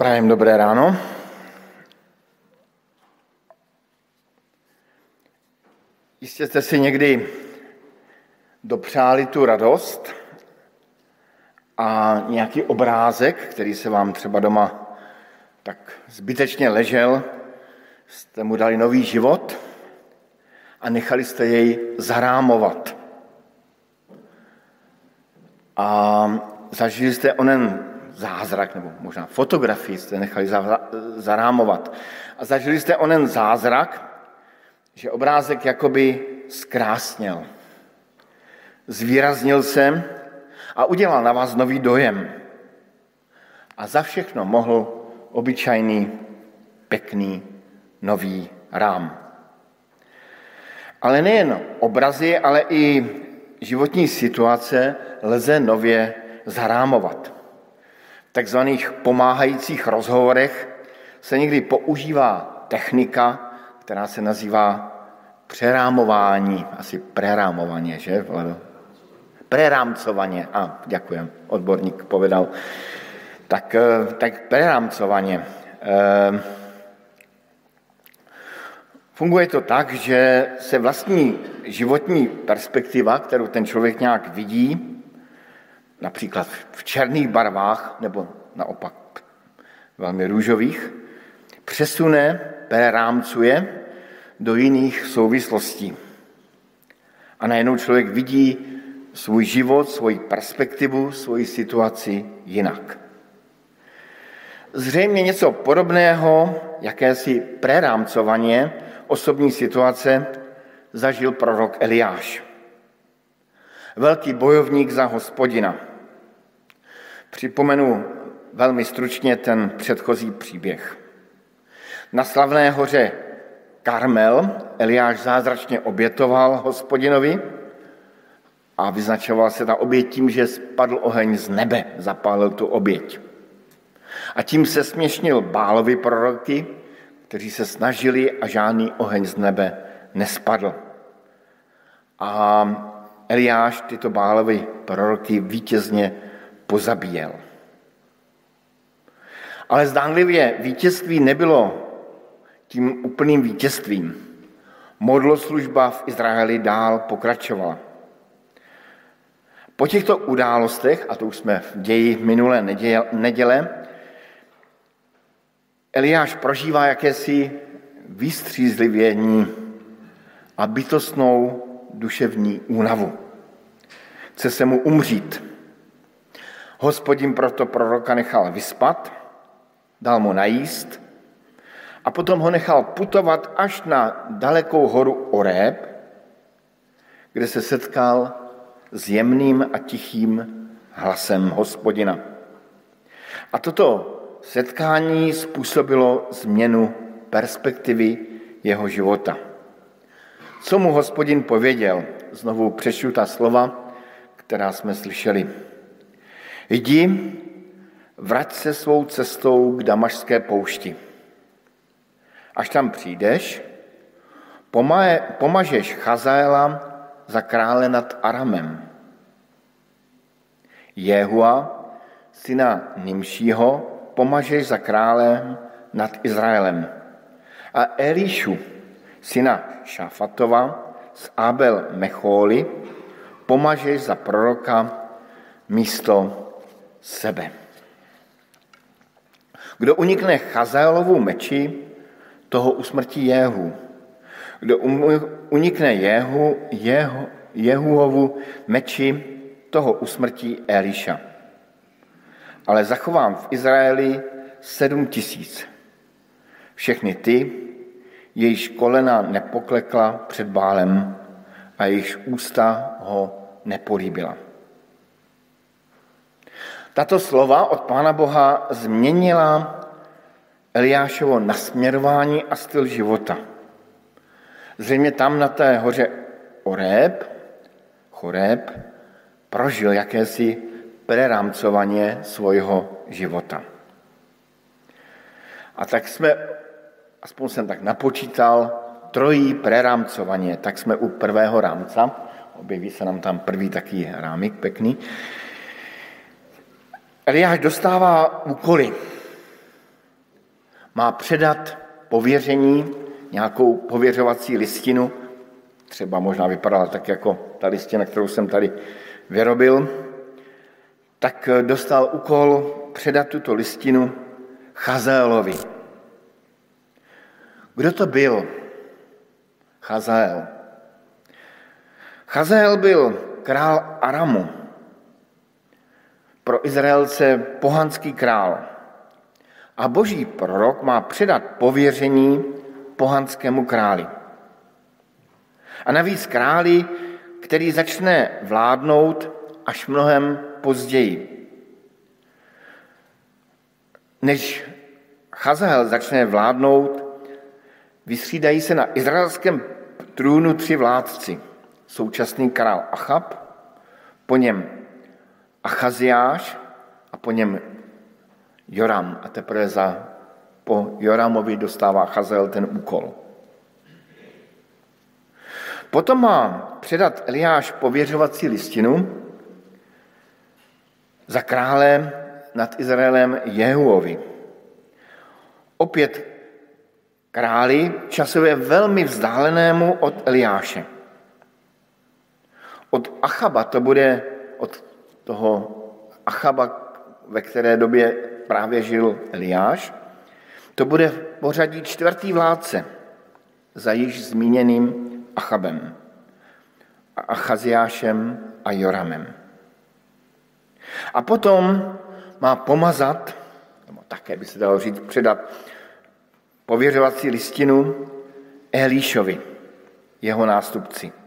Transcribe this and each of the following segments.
Prajem dobré ráno. Jistě jste si někdy dopřáli tu radost a nějaký obrázek, který se vám třeba doma tak zbytečně ležel, jste mu dali nový život a nechali jste jej zarámovat. A zažili jste onen zázrak, nebo možná fotografii jste nechali zarámovat. A zažili jste onen zázrak, že obrázek jakoby zkrásněl. Zvýraznil se a udělal na vás nový dojem. A za všechno mohl obyčajný, pěkný, nový rám. Ale nejen obrazy, ale i životní situace lze nově zarámovat takzvaných pomáhajících rozhovorech se někdy používá technika, která se nazývá přerámování, asi prerámovaně, že? Prerámcovaně, a děkujem, odborník povedal. Tak, eh, tak prerámcovaně. Eh, funguje to tak, že se vlastní životní perspektiva, kterou ten člověk nějak vidí, například v černých barvách, nebo naopak velmi růžových, přesune, prerámcuje do jiných souvislostí. A najednou člověk vidí svůj život, svoji perspektivu, svoji situaci jinak. Zřejmě něco podobného, jakési prerámcovaně osobní situace zažil prorok Eliáš. Velký bojovník za hospodina – Připomenu velmi stručně ten předchozí příběh. Na slavné hoře Karmel Eliáš zázračně obětoval hospodinovi a vyznačoval se ta oběť tím, že spadl oheň z nebe, zapálil tu oběť. A tím se směšnil bálovi proroky, kteří se snažili a žádný oheň z nebe nespadl. A Eliáš tyto bálovi proroky vítězně pozabíjel. Ale zdánlivě vítězství nebylo tím úplným vítězstvím. Modloslužba v Izraeli dál pokračovala. Po těchto událostech, a to už jsme v ději minulé neděle, Eliáš prožívá jakési vystřízlivění a bytostnou duševní únavu. Chce se mu umřít. Hospodin proto proroka nechal vyspat, dal mu najíst a potom ho nechal putovat až na dalekou horu Oreb, kde se setkal s jemným a tichým hlasem hospodina. A toto setkání způsobilo změnu perspektivy jeho života. Co mu hospodin pověděl? Znovu přečtu ta slova, která jsme slyšeli. Jdi, vrať se svou cestou k Damašské poušti. Až tam přijdeš, pomažeš Chazaela za krále nad Aramem. Jehua, syna Nimšího, pomažeš za králem nad Izraelem. A Elišu, syna Šafatova z Abel Mechóly, pomažeš za proroka místo sebe. Kdo unikne Chazaelovu meči, toho usmrtí Jehu. Kdo unikne Jehu, Jehu, Jehuovu meči, toho usmrtí Eliša. Ale zachovám v Izraeli sedm tisíc. Všechny ty, jejíž kolena nepoklekla před bálem a jejíž ústa ho nepolíbila. Tato slova od Pána Boha změnila Eliášovo nasměrování a styl života. Zřejmě tam na té hoře Oreb, Choreb, prožil jakési prerámcovaně svojho života. A tak jsme, aspoň jsem tak napočítal, trojí prerámcovaně, tak jsme u prvého rámca, objeví se nám tam první taký rámik pěkný, Eliáš dostává úkoly. má předat pověření, nějakou pověřovací listinu, třeba možná vypadala tak jako ta listina, kterou jsem tady vyrobil, tak dostal úkol předat tuto listinu Chazaelovi. Kdo to byl? Chazael. Chazael byl král Aramu. Pro Izraelce pohanský král. A boží prorok má předat pověření pohanskému králi. A navíc králi, který začne vládnout až mnohem později. Než Chazael začne vládnout, vystřídají se na izraelském trůnu tři vládci. Současný král Achab, po něm Achaziáš a po něm Joram. A teprve za, po Joramovi dostává Chazel ten úkol. Potom má předat Eliáš pověřovací listinu za králem nad Izraelem Jehuovi. Opět králi časově velmi vzdálenému od Eliáše. Od Achaba to bude, od toho Achaba, ve které době právě žil Eliáš, to bude v pořadí čtvrtý vládce za již zmíněným Achabem, Achaziášem a Joramem. A potom má pomazat, nebo také by se dalo říct, předat pověřovací listinu Elíšovi, jeho nástupci.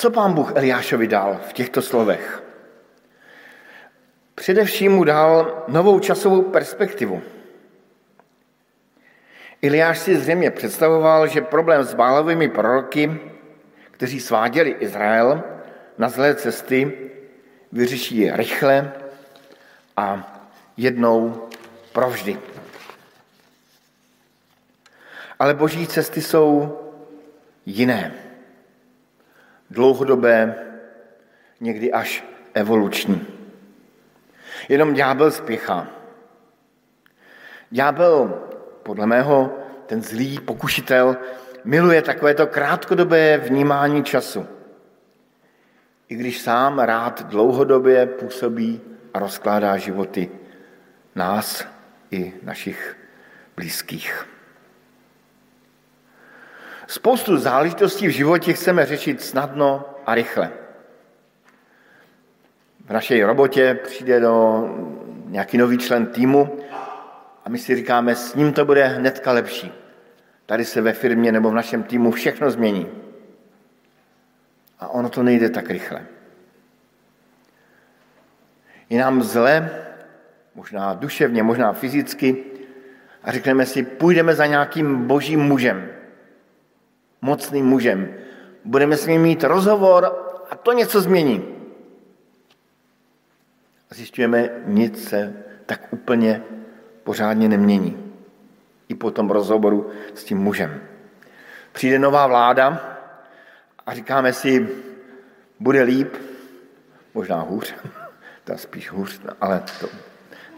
Co pán Bůh Eliášovi dal v těchto slovech? Především mu dal novou časovou perspektivu. Iliáš si zřejmě představoval, že problém s bálovými proroky, kteří sváděli Izrael na zlé cesty, vyřeší rychle a jednou provždy. Ale boží cesty jsou jiné. Dlouhodobé, někdy až evoluční. Jenom ďábel spěchá. Ďábel podle mého ten zlý pokušitel miluje takovéto krátkodobé vnímání času. I když sám rád dlouhodobě působí a rozkládá životy nás i našich blízkých. Spoustu záležitostí v životě chceme řešit snadno a rychle. V naší robotě přijde do nějaký nový člen týmu a my si říkáme, s ním to bude hnedka lepší. Tady se ve firmě nebo v našem týmu všechno změní. A ono to nejde tak rychle. Je nám zle, možná duševně, možná fyzicky, a řekneme si, půjdeme za nějakým božím mužem, mocným mužem. Budeme s ním mít rozhovor a to něco změní. A zjišťujeme, nic se tak úplně pořádně nemění. I po tom rozhovoru s tím mužem. Přijde nová vláda a říkáme si, bude líp, možná hůř, to spíš hůř, ale to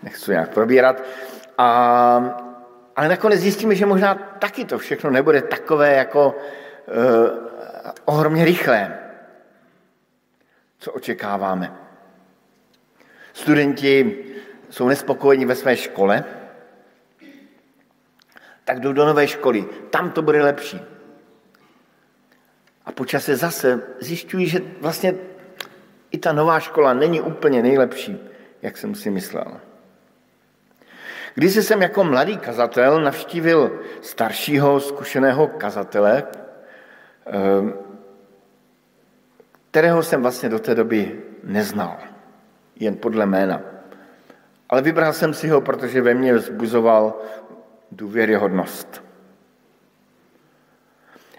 nechci nějak probírat. A, ale nakonec zjistíme, že možná taky to všechno nebude takové jako uh, ohromně rychlé, co očekáváme. Studenti jsou nespokojení ve své škole, tak jdou do nové školy. Tam to bude lepší. A po čase zase zjišťují, že vlastně i ta nová škola není úplně nejlepší, jak jsem si myslel. Když jsem jako mladý kazatel navštívil staršího, zkušeného kazatele, ehm, kterého jsem vlastně do té doby neznal, jen podle jména. Ale vybral jsem si ho, protože ve mně vzbuzoval důvěryhodnost.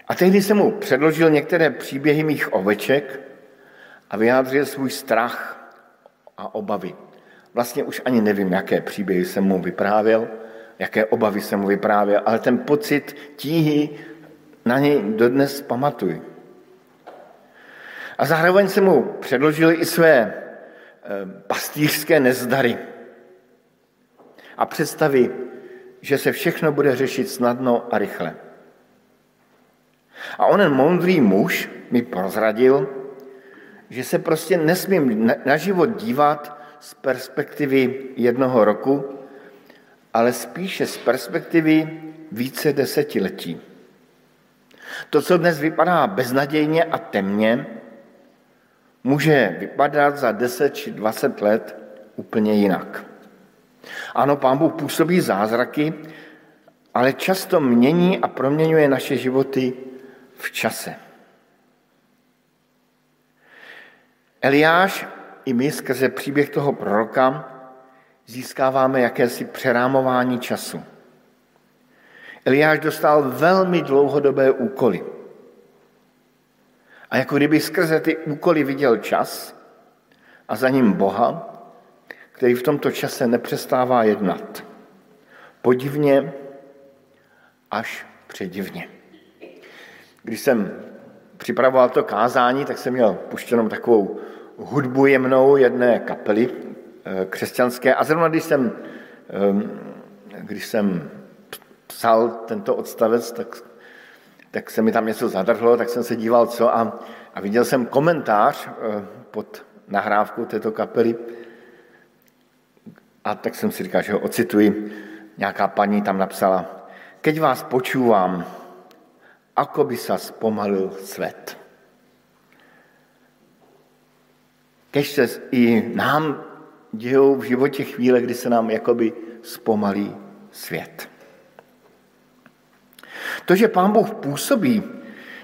A tehdy jsem mu předložil některé příběhy mých oveček a vyjádřil svůj strach a obavy. Vlastně už ani nevím, jaké příběhy jsem mu vyprávěl, jaké obavy jsem mu vyprávěl, ale ten pocit tíhy na něj dodnes pamatuji. A zároveň jsem mu předložil i své eh, pastýřské nezdary. a představy, že se všechno bude řešit snadno a rychle. A onen moudrý muž mi prozradil, že se prostě nesmím na život dívat z perspektivy jednoho roku, ale spíše z perspektivy více desetiletí. To, co dnes vypadá beznadějně a temně, může vypadat za 10 či 20 let úplně jinak. Ano, Pán Bůh působí zázraky, ale často mění a proměňuje naše životy v čase. Eliáš i my skrze příběh toho proroka získáváme jakési přerámování času. Eliáš dostal velmi dlouhodobé úkoly. A jako kdyby skrze ty úkoly viděl čas a za ním Boha, který v tomto čase nepřestává jednat. Podivně až předivně. Když jsem připravoval to kázání, tak jsem měl puštěnou takovou hudbu jemnou jedné kapely eh, křesťanské a zrovna když jsem, ehm, když jsem psal tento odstavec, tak, tak se mi tam něco zadrhlo, tak jsem se díval, co a, a viděl jsem komentář eh, pod nahrávku této kapely a tak jsem si říkal, že ho ocituji. Nějaká paní tam napsala, keď vás počúvam, ako by sa spomalil svět. Kež se i nám dějou v životě chvíle, kdy se nám jakoby zpomalí svět. To, že Pán Bůh působí,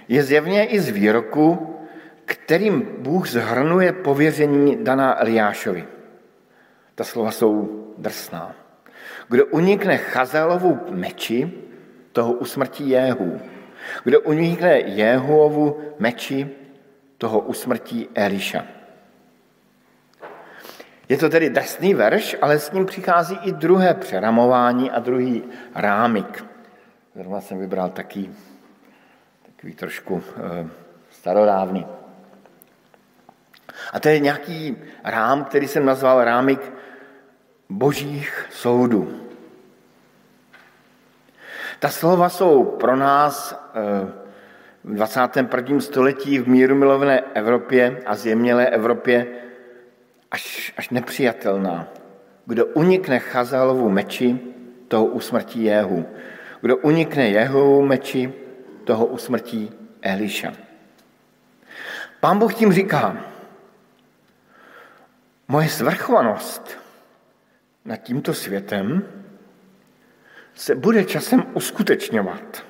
je zjevně i z výroku, kterým Bůh zhrnuje pověření daná Eliášovi. Ta slova jsou drsná. Kdo unikne Chazelovu meči, toho usmrtí Jéhu. Kdo unikne Jéhuovu meči, toho usmrtí Eliša. Je to tedy drsný verš, ale s ním přichází i druhé přeramování a druhý rámik. Zrovna jsem vybral taký, takový trošku e, starodávný. A to je nějaký rám, který jsem nazval rámik božích soudů. Ta slova jsou pro nás eh, v 21. století v míru milovné Evropě a zjemnělé Evropě až, až nepřijatelná. Kdo unikne Chazalovu meči, toho usmrtí Jehu. Kdo unikne Jehovu meči, toho usmrtí Eliša. Pán Bůh tím říká, moje svrchovanost nad tímto světem se bude časem uskutečňovat.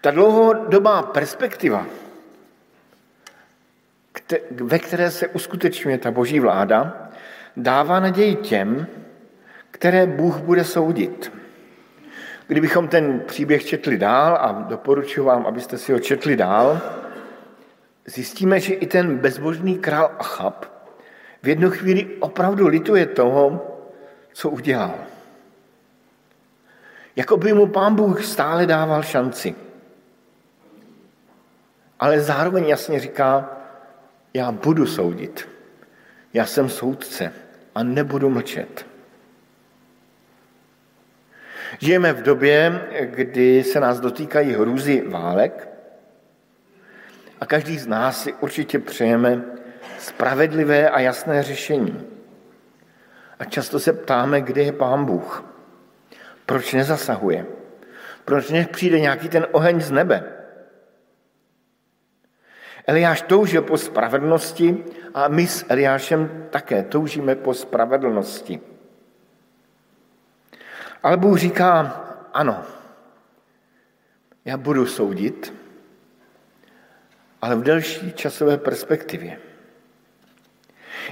Ta dlouhodobá perspektiva, ve které se uskutečňuje ta boží vláda, dává naději těm, které Bůh bude soudit. Kdybychom ten příběh četli dál, a doporučuji vám, abyste si ho četli dál, zjistíme, že i ten bezbožný král Achab v jednu chvíli opravdu lituje toho, co udělal. Jako by mu pán Bůh stále dával šanci. Ale zároveň jasně říká, já budu soudit. Já jsem soudce a nebudu mlčet. Žijeme v době, kdy se nás dotýkají hrůzy válek a každý z nás si určitě přejeme spravedlivé a jasné řešení. A často se ptáme, kde je Pán Bůh. Proč nezasahuje? Proč nepřijde nějaký ten oheň z nebe? Eliáš toužil po spravedlnosti a my s Eliášem také toužíme po spravedlnosti. Ale Bůh říká, ano, já budu soudit, ale v delší časové perspektivě.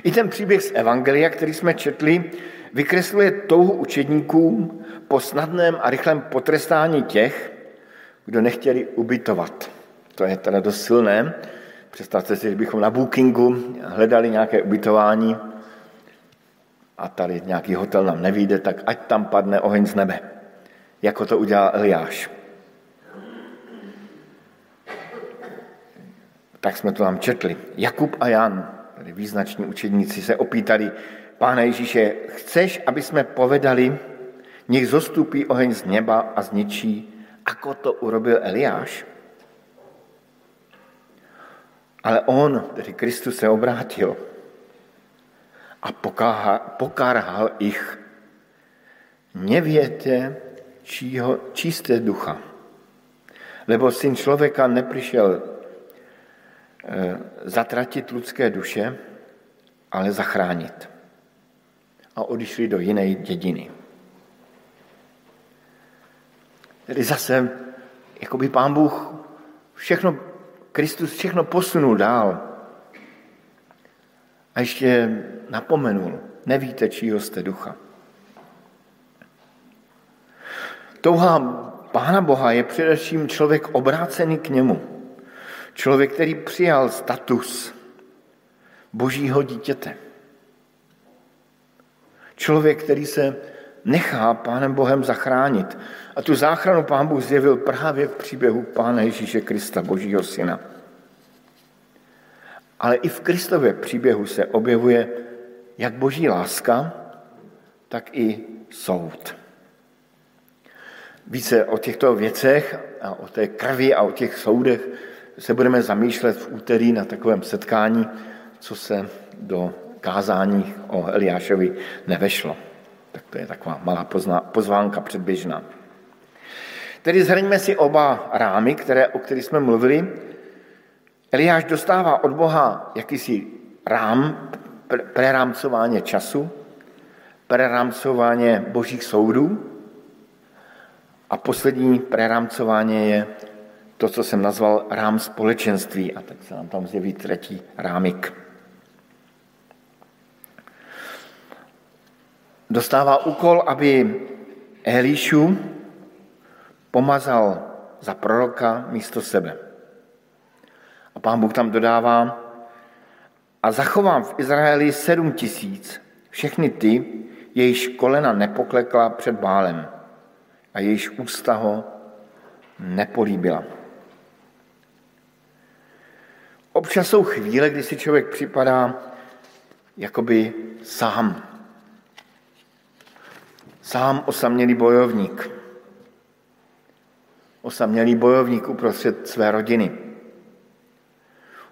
I ten příběh z Evangelia, který jsme četli, vykresluje touhu učedníkům po snadném a rychlém potrestání těch, kdo nechtěli ubytovat. To je teda dost silné. Představte si, že bychom na Bookingu hledali nějaké ubytování a tady nějaký hotel nám nevíde, tak ať tam padne oheň z nebe, jako to udělal Eliáš. Tak jsme to tam četli. Jakub a Jan, tady význační učedníci, se opýtali, Páne Ježíše, chceš, aby jsme povedali, nech zostupí oheň z neba a zničí, ako to urobil Eliáš? Ale on, tedy Kristus, se obrátil a pokárhal ich. Nevěte čího, čisté ducha, lebo syn člověka neprišel Eh, zatratit lidské duše, ale zachránit. A odišli do jiné dědiny. Tedy zase, jako by pán Bůh všechno, Kristus všechno posunul dál. A ještě napomenul, nevíte, čího jste ducha. Touha Pána Boha je především člověk obrácený k němu. Člověk, který přijal status božího dítěte. Člověk, který se nechá Pánem Bohem zachránit. A tu záchranu Pán Bůh zjevil právě v příběhu Pána Ježíše Krista, Božího Syna. Ale i v Kristově příběhu se objevuje jak boží láska, tak i soud. Více o těchto věcech a o té krvi a o těch soudech se budeme zamýšlet v úterý na takovém setkání, co se do kázání o Eliášovi nevešlo. Tak to je taková malá pozvánka předběžná. Tedy zhrňme si oba rámy, které, o kterých jsme mluvili. Eliáš dostává od Boha jakýsi rám, prerámcování času, prerámcování božích soudů a poslední prerámcování je to, co jsem nazval rám společenství. A teď se nám tam zjeví třetí rámik. Dostává úkol, aby Elíšu pomazal za proroka místo sebe. A pán Bůh tam dodává, a zachovám v Izraeli sedm tisíc, všechny ty, jejíž kolena nepoklekla před bálem a jejíž ústa ho nepolíbila. Občas jsou chvíle, kdy si člověk připadá jakoby sám. Sám osamělý bojovník. Osamělý bojovník uprostřed své rodiny.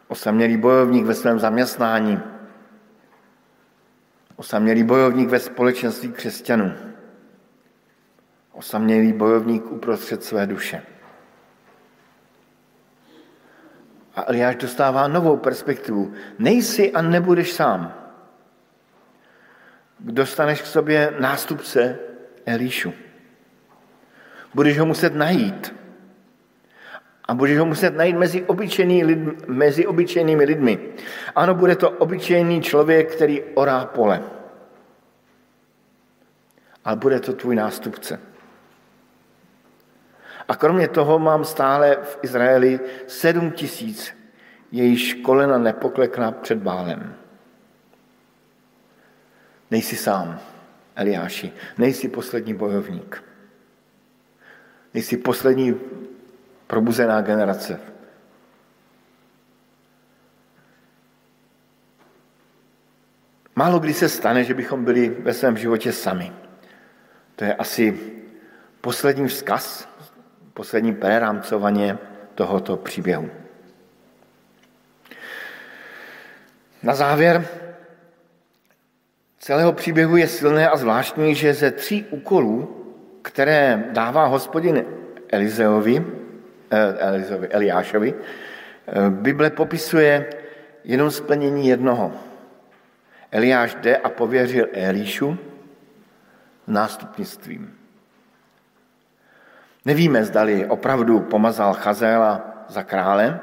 Osamělý bojovník ve svém zaměstnání. Osamělý bojovník ve společenství křesťanů. Osamělý bojovník uprostřed své duše. A Eliáš dostává novou perspektivu. Nejsi a nebudeš sám. Dostaneš k sobě nástupce Elíšu. Budeš ho muset najít. A budeš ho muset najít mezi, obyčejný lid, mezi obyčejnými lidmi. Ano, bude to obyčejný člověk, který orá pole. Ale bude to tvůj nástupce. A kromě toho mám stále v Izraeli sedm tisíc, jejíž kolena nepoklekla před bálem. Nejsi sám, Eliáši, nejsi poslední bojovník. Nejsi poslední probuzená generace. Málo kdy se stane, že bychom byli ve svém životě sami. To je asi poslední vzkaz, poslední prerámcovaně tohoto příběhu. Na závěr celého příběhu je silné a zvláštní, že ze tří úkolů, které dává hospodin Elizeovi, eh, Elizeovi Eliášovi, eh, Bible popisuje jenom splnění jednoho. Eliáš jde a pověřil Elíšu nástupnictvím. Nevíme, zdali opravdu pomazal Chazéla za krále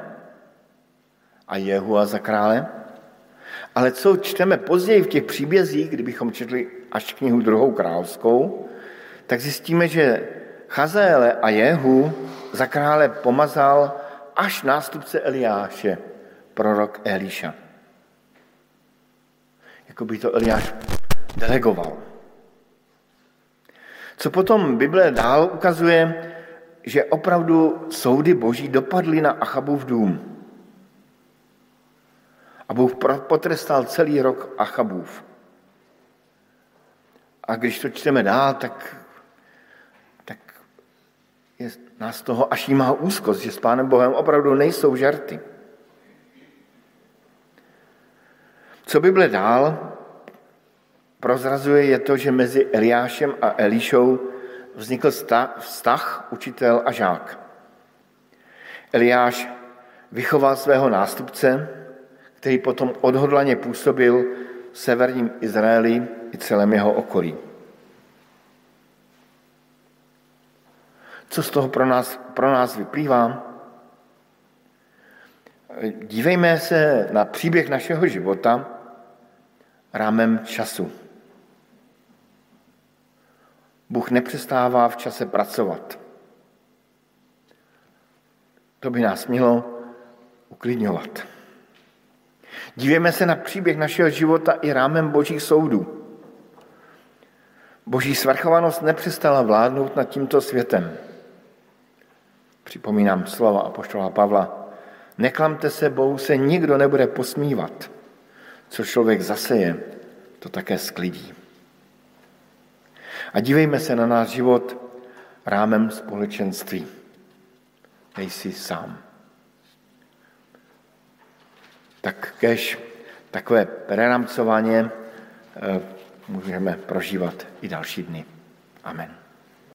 a Jehua za krále, ale co čteme později v těch příbězích, kdybychom četli až knihu druhou královskou, tak zjistíme, že Chazéle a Jehu za krále pomazal až nástupce Eliáše, prorok Eliša. Jako by to Eliáš delegoval. Co potom Bible dál ukazuje, že opravdu soudy boží dopadly na Achabův dům. A Bůh potrestal celý rok Achabův. A když to čteme dál, tak, tak je nás toho až jí má úzkost, že s Pánem Bohem opravdu nejsou žarty. Co Bible dál prozrazuje, je to, že mezi Eliášem a Elišou vznikl vztah učitel a žák. Eliáš vychoval svého nástupce, který potom odhodlaně působil v severním Izraeli i celém jeho okolí. Co z toho pro nás, pro nás vyplývá? Dívejme se na příběh našeho života rámem času. Bůh nepřestává v čase pracovat. To by nás mělo uklidňovat. Dívejme se na příběh našeho života i rámem božích soudů. Boží svrchovanost nepřestala vládnout nad tímto světem. Připomínám slova apoštola Pavla. Neklamte se, Bohu se nikdo nebude posmívat. Co člověk zaseje, to také sklidí. A dívejme se na náš život rámem společenství. Nejsi sám. Tak kež takové preramcování eh, můžeme prožívat i další dny. Amen.